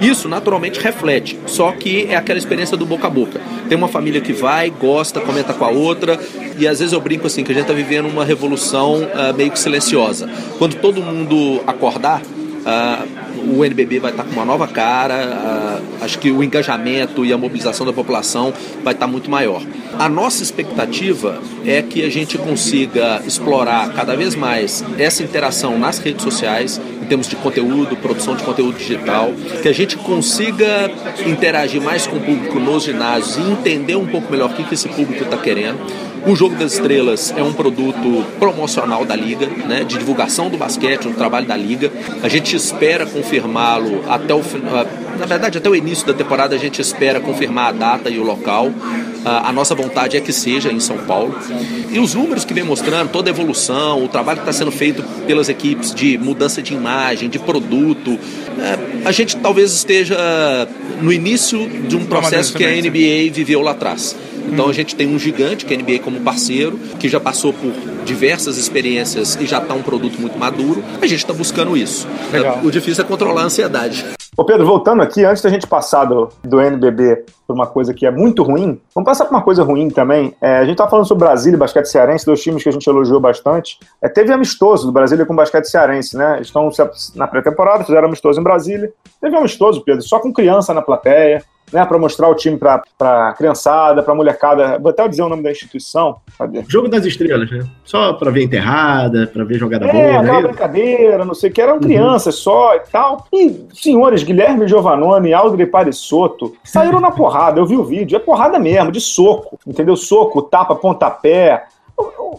Isso naturalmente reflete, só que é aquela experiência do boca a boca. Tem uma família que vai, gosta, comenta com a outra, e às vezes eu brinco assim que a gente está vivendo uma revolução uh, meio que silenciosa. Quando todo mundo acordar, uh, o NBB vai estar com uma nova cara, acho que o engajamento e a mobilização da população vai estar muito maior. A nossa expectativa é que a gente consiga explorar cada vez mais essa interação nas redes sociais, em termos de conteúdo, produção de conteúdo digital, que a gente consiga interagir mais com o público nos ginásios e entender um pouco melhor o que esse público está querendo o Jogo das Estrelas é um produto promocional da Liga, né, de divulgação do basquete, do trabalho da Liga. A gente espera confirmá-lo até o final. Na verdade, até o início da temporada a gente espera confirmar a data e o local. A nossa vontade é que seja em São Paulo. E os números que vem mostrando, toda a evolução, o trabalho que está sendo feito pelas equipes de mudança de imagem, de produto, é, a gente talvez esteja no início de um processo que a NBA viveu lá atrás. Então a gente tem um gigante, que é a NBA como parceiro, que já passou por diversas experiências e já está um produto muito maduro. A gente está buscando isso. Legal. O difícil é controlar a ansiedade. Ô Pedro, voltando aqui, antes da gente passar do, do NBB por uma coisa que é muito ruim, vamos passar por uma coisa ruim também. É, a gente tá falando sobre Brasília e basquete cearense, dois times que a gente elogiou bastante. É, teve amistoso do Brasília com basquete cearense, né? Eles estão na pré-temporada, fizeram amistoso em Brasília. Teve amistoso, Pedro, só com criança na plateia né, para mostrar o time para a criançada, para molecada. Vou até dizer o nome da instituição. Cadê? Jogo das Estrelas, né? Só para ver enterrada, para ver jogada é, boa. É, aquela brincadeira, não sei o que. Eram uhum. crianças só e tal. E senhores Guilherme Giovannone e Aldri Parisotto saíram na porrada. Eu vi o vídeo. É porrada mesmo, de soco. Entendeu? Soco, tapa, pontapé.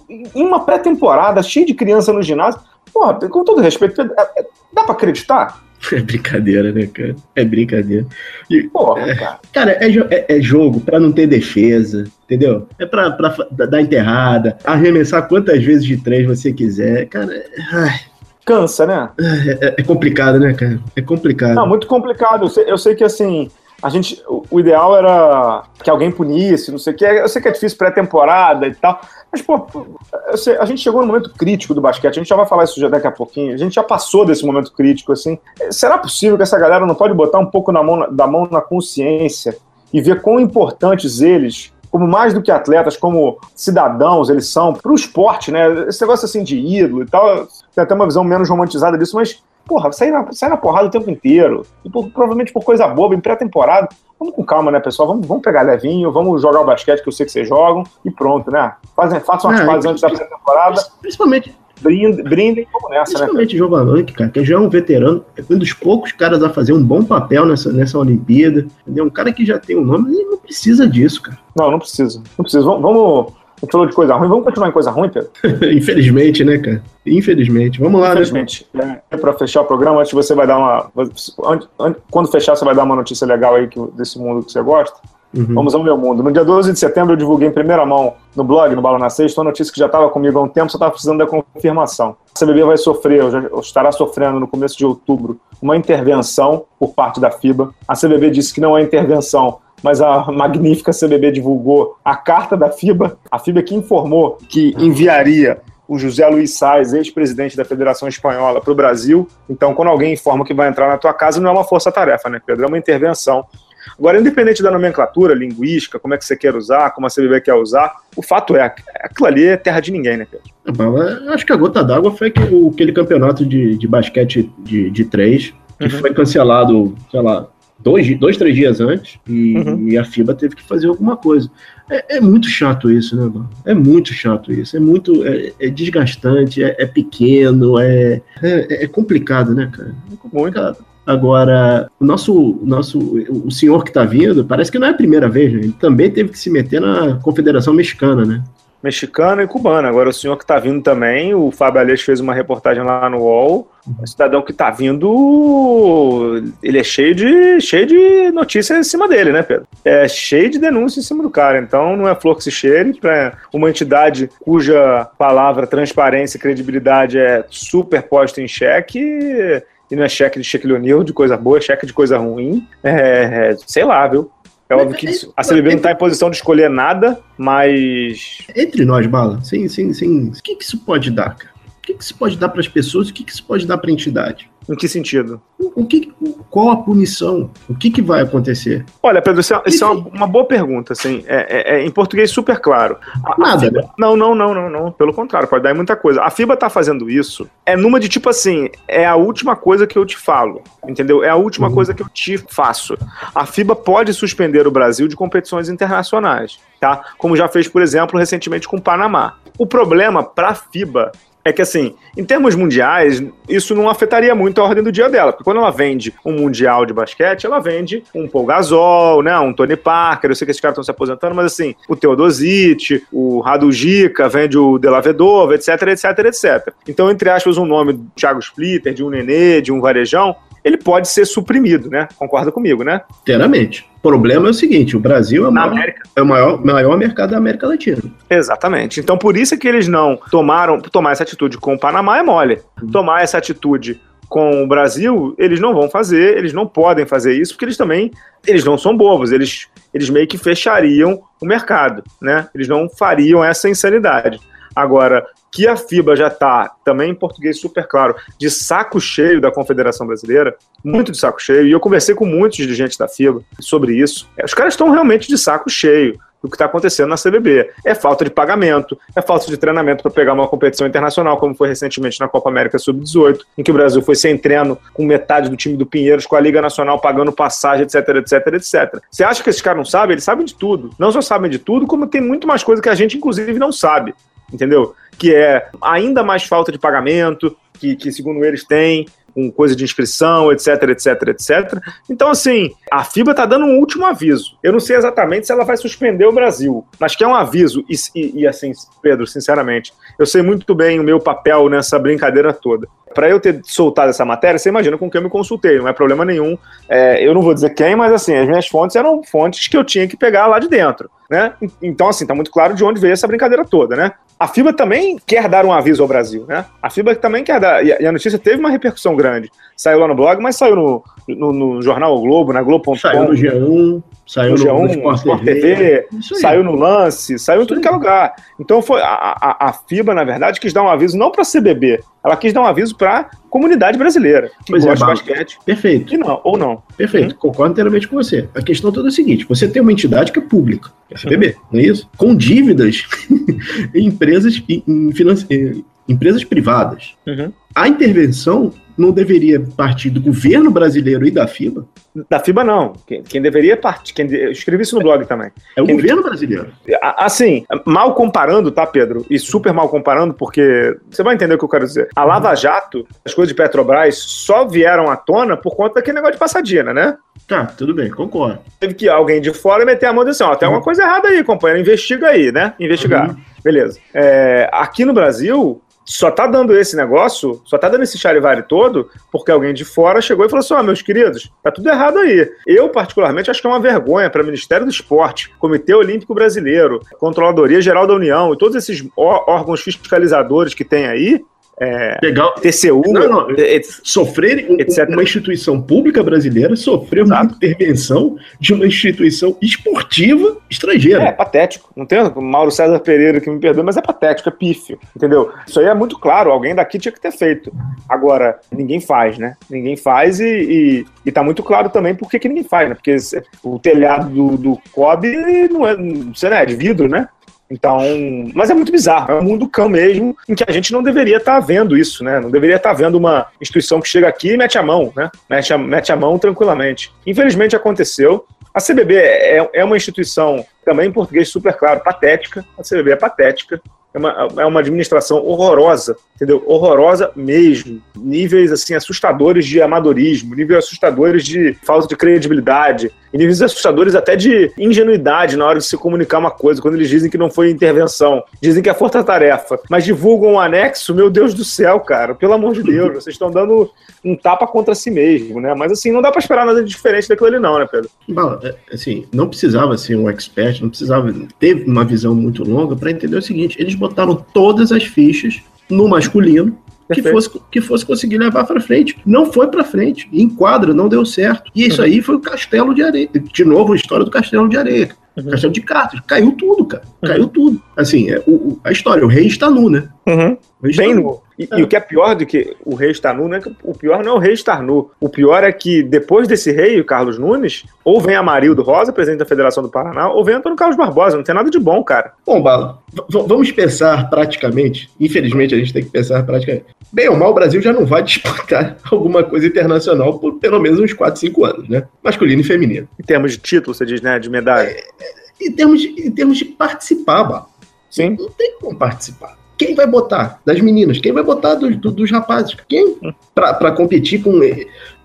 Em uma pré-temporada, cheio de criança no ginásio. Porra, com todo respeito, é, é, dá para acreditar? É brincadeira, né, cara? É brincadeira. E, Porra, é, cara. Cara, é, é, é jogo pra não ter defesa, entendeu? É pra, pra dar enterrada, arremessar quantas vezes de três você quiser. Cara, ai. Cansa, né? É, é, é, complicado, né, cara? É complicado. Não, muito complicado. Eu sei, eu sei que, assim, a gente, o ideal era que alguém punisse, não sei o que. Eu sei que é difícil pré-temporada e tal, mas, pô, a gente chegou no momento crítico do basquete, a gente já vai falar isso já daqui a pouquinho, a gente já passou desse momento crítico, assim. Será possível que essa galera não pode botar um pouco na mão, da mão na consciência e ver quão importantes eles como mais do que atletas, como cidadãos eles são, para o esporte, né? Esse negócio assim de ídolo e tal, tem até uma visão menos romantizada disso, mas porra, sair na, sair na porrada o tempo inteiro. E por, provavelmente por coisa boba, em pré-temporada. Vamos com calma, né, pessoal? Vamos, vamos pegar levinho, vamos jogar o basquete que eu sei que vocês jogam e pronto, né? Fazem, façam as pazes antes da pré-temporada. Principalmente. Brindem, brindem como nessa, Principalmente né? Principalmente cara, que já é um veterano, é um dos poucos caras a fazer um bom papel nessa, nessa Olimpíada. Entendeu? Um cara que já tem o um nome, ele não precisa disso, cara. Não, não precisa. Não precisa. Vamos, vamos a gente falou de coisa ruim, vamos continuar em coisa ruim, Pedro? Infelizmente, né, cara? Infelizmente. Vamos lá, né? Infelizmente. né? É, para fechar o programa, antes você vai dar uma. Quando fechar, você vai dar uma notícia legal aí que, desse mundo que você gosta. Uhum. Vamos ao meu mundo. No dia 12 de setembro, eu divulguei em primeira mão no blog, no Bala na Sexta, uma notícia que já estava comigo há um tempo, só estava precisando da confirmação. A CBB vai sofrer, ou, já, ou estará sofrendo no começo de outubro, uma intervenção por parte da FIBA. A CBB disse que não é intervenção, mas a magnífica CBB divulgou a carta da FIBA, a FIBA que informou que enviaria o José Luiz Saez, ex-presidente da Federação Espanhola, para o Brasil. Então, quando alguém informa que vai entrar na tua casa, não é uma força-tarefa, né, Pedro? É uma intervenção. Agora, independente da nomenclatura, linguística, como é que você quer usar, como a CBB quer usar, o fato é, aquilo ali é terra de ninguém, né, Pedro? Acho que a gota d'água foi aquele campeonato de, de basquete de, de três, que uhum. foi cancelado, sei lá, dois, dois três dias antes e, uhum. e, a FIBA teve que fazer alguma coisa. É, é, muito chato isso, né, mano? É muito chato isso. É muito. É, é desgastante, é, é pequeno, é, é, é, complicado, né, cara? É complicado. Muito. Agora, o nosso, nosso, o senhor que está vindo, parece que não é a primeira vez, né? Ele também teve que se meter na Confederação Mexicana, né? Mexicana e cubana. Agora, o senhor que está vindo também, o Fábio Aleixo fez uma reportagem lá no UOL. O cidadão que está vindo, ele é cheio de, cheio de notícias em cima dele, né, Pedro? É cheio de denúncias em cima do cara. Então, não é flor que se cheire para uma entidade cuja palavra transparência e credibilidade é super posta em xeque e não é cheque de Shaquille O'Neal, de coisa boa, é cheque de coisa ruim. É, sei lá, viu? É óbvio que a CBB não está em posição de escolher nada, mas. Entre nós, Bala, sim, sim, sim. O que, que isso pode dar, cara? O que, que isso pode dar para as pessoas? O que, que isso pode dar para a entidade? Em que sentido? O que, qual a punição? O que, que vai acontecer? Olha, Pedro, isso é, isso é uma, uma, boa pergunta, assim, é, é, é, em português super claro. A, Nada, a FIBA, né? Não, não, não, não, não. Pelo contrário, pode dar muita coisa. A FIBA tá fazendo isso, é numa de tipo assim, é a última coisa que eu te falo, entendeu? É a última uhum. coisa que eu te faço. A FIBA pode suspender o Brasil de competições internacionais, tá? Como já fez, por exemplo, recentemente com o Panamá. O problema para a FIBA é que, assim, em termos mundiais, isso não afetaria muito a ordem do dia dela, porque quando ela vende um mundial de basquete, ela vende um Paul Gasol, né, um Tony Parker, eu sei que esses caras estão se aposentando, mas assim, o Teodosic, o Radujica, vende o Delavedova, etc, etc, etc. Então, entre aspas, um nome do Thiago Splitter, de um Nenê, de um Varejão, ele pode ser suprimido, né? Concorda comigo, né? Inteiramente. O problema é o seguinte: o Brasil é o, maior, é o maior, maior mercado da América Latina. Exatamente. Então, por isso é que eles não tomaram. Tomar essa atitude com o Panamá é mole. Hum. Tomar essa atitude com o Brasil, eles não vão fazer, eles não podem fazer isso, porque eles também, eles não são bobos, eles, eles meio que fechariam o mercado, né? Eles não fariam essa insanidade. Agora, que a FIBA já está, também em português super claro, de saco cheio da Confederação Brasileira, muito de saco cheio, e eu conversei com muitos dirigentes da FIBA sobre isso. É, os caras estão realmente de saco cheio do que está acontecendo na CBB. É falta de pagamento, é falta de treinamento para pegar uma competição internacional, como foi recentemente na Copa América Sub-18, em que o Brasil foi sem treino, com metade do time do Pinheiros, com a Liga Nacional pagando passagem, etc, etc, etc. Você acha que esses caras não sabem? Eles sabem de tudo. Não só sabem de tudo, como tem muito mais coisa que a gente, inclusive, não sabe entendeu? Que é ainda mais falta de pagamento, que, que segundo eles tem, com coisa de inscrição, etc, etc, etc. Então, assim, a FIBA está dando um último aviso. Eu não sei exatamente se ela vai suspender o Brasil, mas que é um aviso. E, e, e assim, Pedro, sinceramente, eu sei muito bem o meu papel nessa brincadeira toda. Para eu ter soltado essa matéria, você imagina com quem eu me consultei, não é problema nenhum. É, eu não vou dizer quem, mas assim, as minhas fontes eram fontes que eu tinha que pegar lá de dentro. Né? Então, assim, tá muito claro de onde veio essa brincadeira toda, né? A FIBA também quer dar um aviso ao Brasil, né? A FIBA também quer dar. E a notícia teve uma repercussão grande. Saiu lá no blog, mas saiu no, no, no jornal o Globo, na Globo.com. Saiu no G1, saiu no, G1, no Sport, Sport TV, TV saiu no Lance, saiu em tudo que é lugar. Então foi a, a, a, FIBA, na verdade, quis dar um aviso não para a CBB, ela quis dar um aviso para a comunidade brasileira que pois é, gosta é, de basquete. Perfeito. E não, ou não. Perfeito, hum? concordo inteiramente com você. A questão toda é a seguinte: você tem uma entidade que é pública, que é a CBB, não é isso? Com dívidas em empresas, em, em, empresas privadas. Uhum. A intervenção não deveria partir do governo brasileiro e da FIBA? Da FIBA não. Quem, quem deveria partir, quem, eu escrevi isso no blog também. É o quem, governo brasileiro. Assim, mal comparando, tá, Pedro? E super mal comparando, porque você vai entender o que eu quero dizer. A Lava Jato, as coisas de Petrobras só vieram à tona por conta daquele negócio de passadina, né? Tá, tudo bem, concordo. Teve que alguém de fora meter a mão e dizer assim, ó, tem uhum. alguma coisa errada aí, companheiro, investiga aí, né? Investigar. Uhum. Beleza. É, aqui no Brasil, só tá dando esse negócio, só tá dando esse charivari todo, porque alguém de fora chegou e falou assim: ó, meus queridos, tá tudo errado aí. Eu, particularmente, acho que é uma vergonha para o Ministério do Esporte, Comitê Olímpico Brasileiro, Controladoria Geral da União e todos esses órgãos fiscalizadores que tem aí, é, Legal. TCU, não, não, sofrer etc. uma instituição pública brasileira sofrer uma intervenção de uma instituição esportiva estrangeira. É, patético. Não tem Mauro César Pereira que me perdoe, mas é patético, é pífio, entendeu? Isso aí é muito claro, alguém daqui tinha que ter feito. Agora, ninguém faz, né? Ninguém faz e, e, e tá muito claro também por que, que ninguém faz, né? Porque o telhado do, do COB não é, não é de vidro, né? Então, mas é muito bizarro, é um mundo cão mesmo, em que a gente não deveria estar tá vendo isso, né? Não deveria estar tá vendo uma instituição que chega aqui e mete a mão, né? Mete a, mete a mão tranquilamente. Infelizmente aconteceu. A CBB é, é uma instituição também em português super claro, patética. A CBB é patética. É uma, é uma administração horrorosa, entendeu? Horrorosa mesmo. Níveis, assim, assustadores de amadorismo, níveis assustadores de falta de credibilidade, níveis assustadores até de ingenuidade na hora de se comunicar uma coisa, quando eles dizem que não foi intervenção. Dizem que é força-tarefa, mas divulgam um anexo, meu Deus do céu, cara. Pelo amor de Deus, vocês estão dando um tapa contra si mesmo, né? Mas, assim, não dá para esperar nada diferente daquilo ali não, né, Pedro? Bala, é, assim, não precisava ser um expert, não precisava ter uma visão muito longa para entender o seguinte: eles botaram todas as fichas no masculino que fosse, que fosse conseguir levar para frente. Não foi para frente. Em quadra, não deu certo. E isso aí foi o castelo de areia. De novo, a história do castelo de areia. Uhum. Castelo de cartas. Caiu tudo, cara. Caiu tudo. Assim, é, o, a história, o rei está nu, né? Uhum. Bem nu. E, é. e, o que é pior do que o rei estar nu, né? O pior não é o rei estar nu. O pior é que depois desse rei, o Carlos Nunes, ou vem Amarildo Rosa, presidente da Federação do Paraná, ou vem Antônio Carlos Barbosa. Não tem nada de bom, cara. Bom, Bala, vamos pensar praticamente. Infelizmente, a gente tem que pensar praticamente. Bem ou mal, o Brasil já não vai disputar alguma coisa internacional por pelo menos uns 4, 5 anos, né? Masculino e feminino. Em termos de título, você diz, né? De medalha. É, é em, termos de, em termos de participar, Bala. Sim. Não tem como participar. Quem vai botar? Das meninas. Quem vai botar dos, dos rapazes? Quem? Para competir com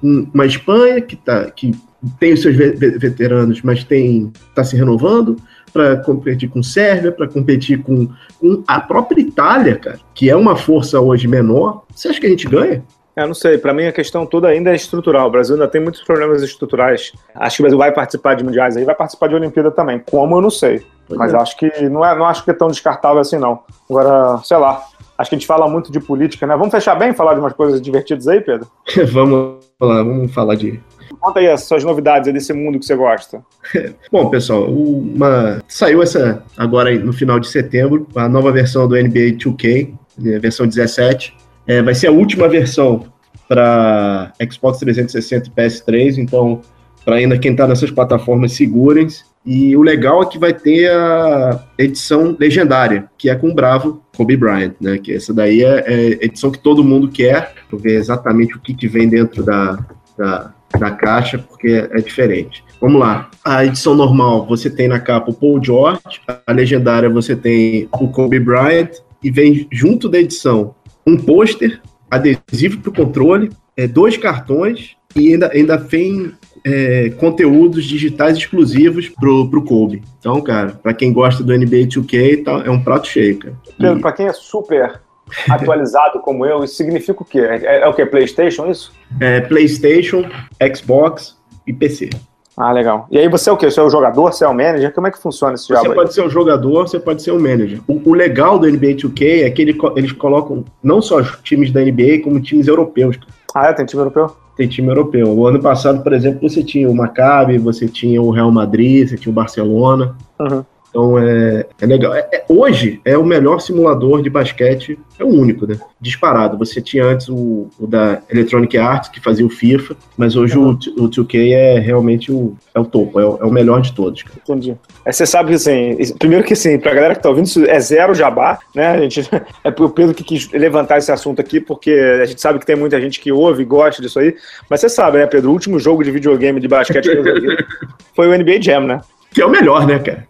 uma Espanha que, tá, que tem os seus veteranos, mas tem está se renovando, para competir com Sérvia, para competir com, com, a própria Itália, cara, que é uma força hoje menor. Você acha que a gente ganha? É, não sei. Para mim a questão toda ainda é estrutural. O Brasil ainda tem muitos problemas estruturais. Acho que o Brasil vai participar de mundiais aí, vai participar de Olimpíada também. Como eu não sei. Pois Mas é. acho que não, é, não acho que é tão descartável assim, não. Agora, sei lá. Acho que a gente fala muito de política, né? Vamos fechar bem falar de umas coisas divertidas aí, Pedro? vamos lá, vamos falar de. Conta aí as suas novidades desse mundo que você gosta. Bom, pessoal, uma... saiu essa agora no final de setembro, a nova versão do NBA 2K, né, versão 17. É, vai ser a última versão para Xbox 360 e PS3, então, para ainda quem está nessas plataformas, segurem-se. E o legal é que vai ter a edição legendária, que é com o Bravo Kobe Bryant, né? Que essa daí é, é edição que todo mundo quer, para ver exatamente o que, que vem dentro da, da, da caixa, porque é diferente. Vamos lá. A edição normal você tem na capa o Paul George, a legendária você tem o Kobe Bryant, e vem junto da edição um pôster, adesivo para o controle, é, dois cartões e ainda, ainda vem é, conteúdos digitais exclusivos pro, pro Kobe. Então, cara, para quem gosta do NBA 2K, tá, é um prato cheio, cara. Pedro, e... para quem é super atualizado como eu, isso significa o quê? É, é o quê? PlayStation, isso? É PlayStation, Xbox e PC. Ah, legal. E aí você é o quê? Você é o jogador? Você é o manager? Como é que funciona esse jogo? Você pode ser o jogador, você pode ser o manager. O, o legal do NBA 2K é que ele, eles colocam não só os times da NBA, como times europeus. Ah, é? Tem time europeu? Tem time europeu. O ano passado, por exemplo, você tinha o Maccabi, você tinha o Real Madrid, você tinha o Barcelona. Uhum. Então é, é legal. É, é, hoje é o melhor simulador de basquete, é o único, né? Disparado. Você tinha antes o, o da Electronic Arts, que fazia o FIFA, mas hoje uhum. o, o 2K é realmente o, é o topo, é o, é o melhor de todos. Cara. Entendi. Aí você sabe que assim, primeiro que assim, pra galera que tá ouvindo, isso é zero jabá, né? A gente, é o Pedro que quis levantar esse assunto aqui, porque a gente sabe que tem muita gente que ouve e gosta disso aí. Mas você sabe, né, Pedro? O último jogo de videogame de basquete que eu joguei foi o NBA Jam, né? Que é o melhor, né, cara?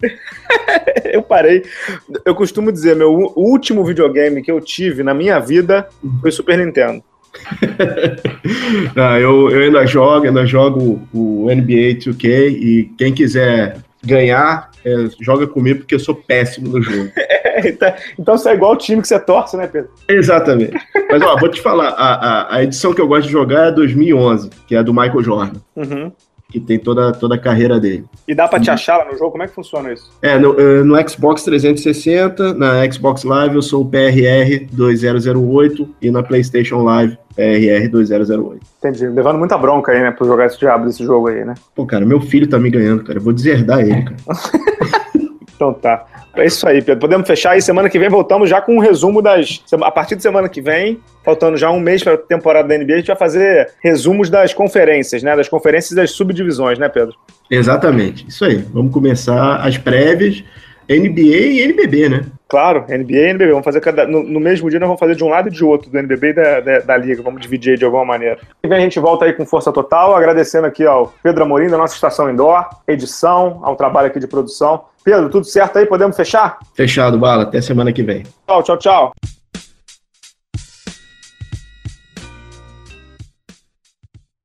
eu parei. Eu costumo dizer, meu último videogame que eu tive na minha vida foi Super Nintendo. Não, eu, eu ainda jogo, ainda jogo o NBA 2K e quem quiser ganhar, é, joga comigo porque eu sou péssimo no jogo. então, então você é igual o time que você torce, né, Pedro? Exatamente. Mas ó, vou te falar, a, a, a, edição que eu gosto de jogar é 2011, que é a do Michael Jordan. Uhum que tem toda, toda a carreira dele. E dá para te achar lá no jogo? Como é que funciona isso? É, no, eh, no Xbox 360, na Xbox Live eu sou o PRR 2008 e na PlayStation Live PRR 2008. Entendi. Levando muita bronca aí, né, pra jogar esse diabo desse jogo aí, né? Pô, cara, meu filho tá me ganhando, cara. Eu vou deserdar ele, cara. então tá. É isso aí, Pedro. Podemos fechar aí. Semana que vem voltamos já com um resumo das. A partir de semana que vem, faltando já um mês para a temporada da NBA, a gente vai fazer resumos das conferências, né? Das conferências das subdivisões, né, Pedro? Exatamente. Isso aí. Vamos começar as prévias NBA e NBB, né? Claro, NBA e NBB. Vamos fazer cada, no, no, mesmo dia, nós vamos fazer de um lado e de outro, do NBB e da, da, da Liga. Vamos dividir de alguma maneira. E vem a gente volta aí com força total, agradecendo aqui ao Pedro Amorim, da nossa estação indoor, edição, ao trabalho aqui de produção. Pedro, tudo certo aí? Podemos fechar? Fechado, Bala. Até semana que vem. Tchau, tchau, tchau.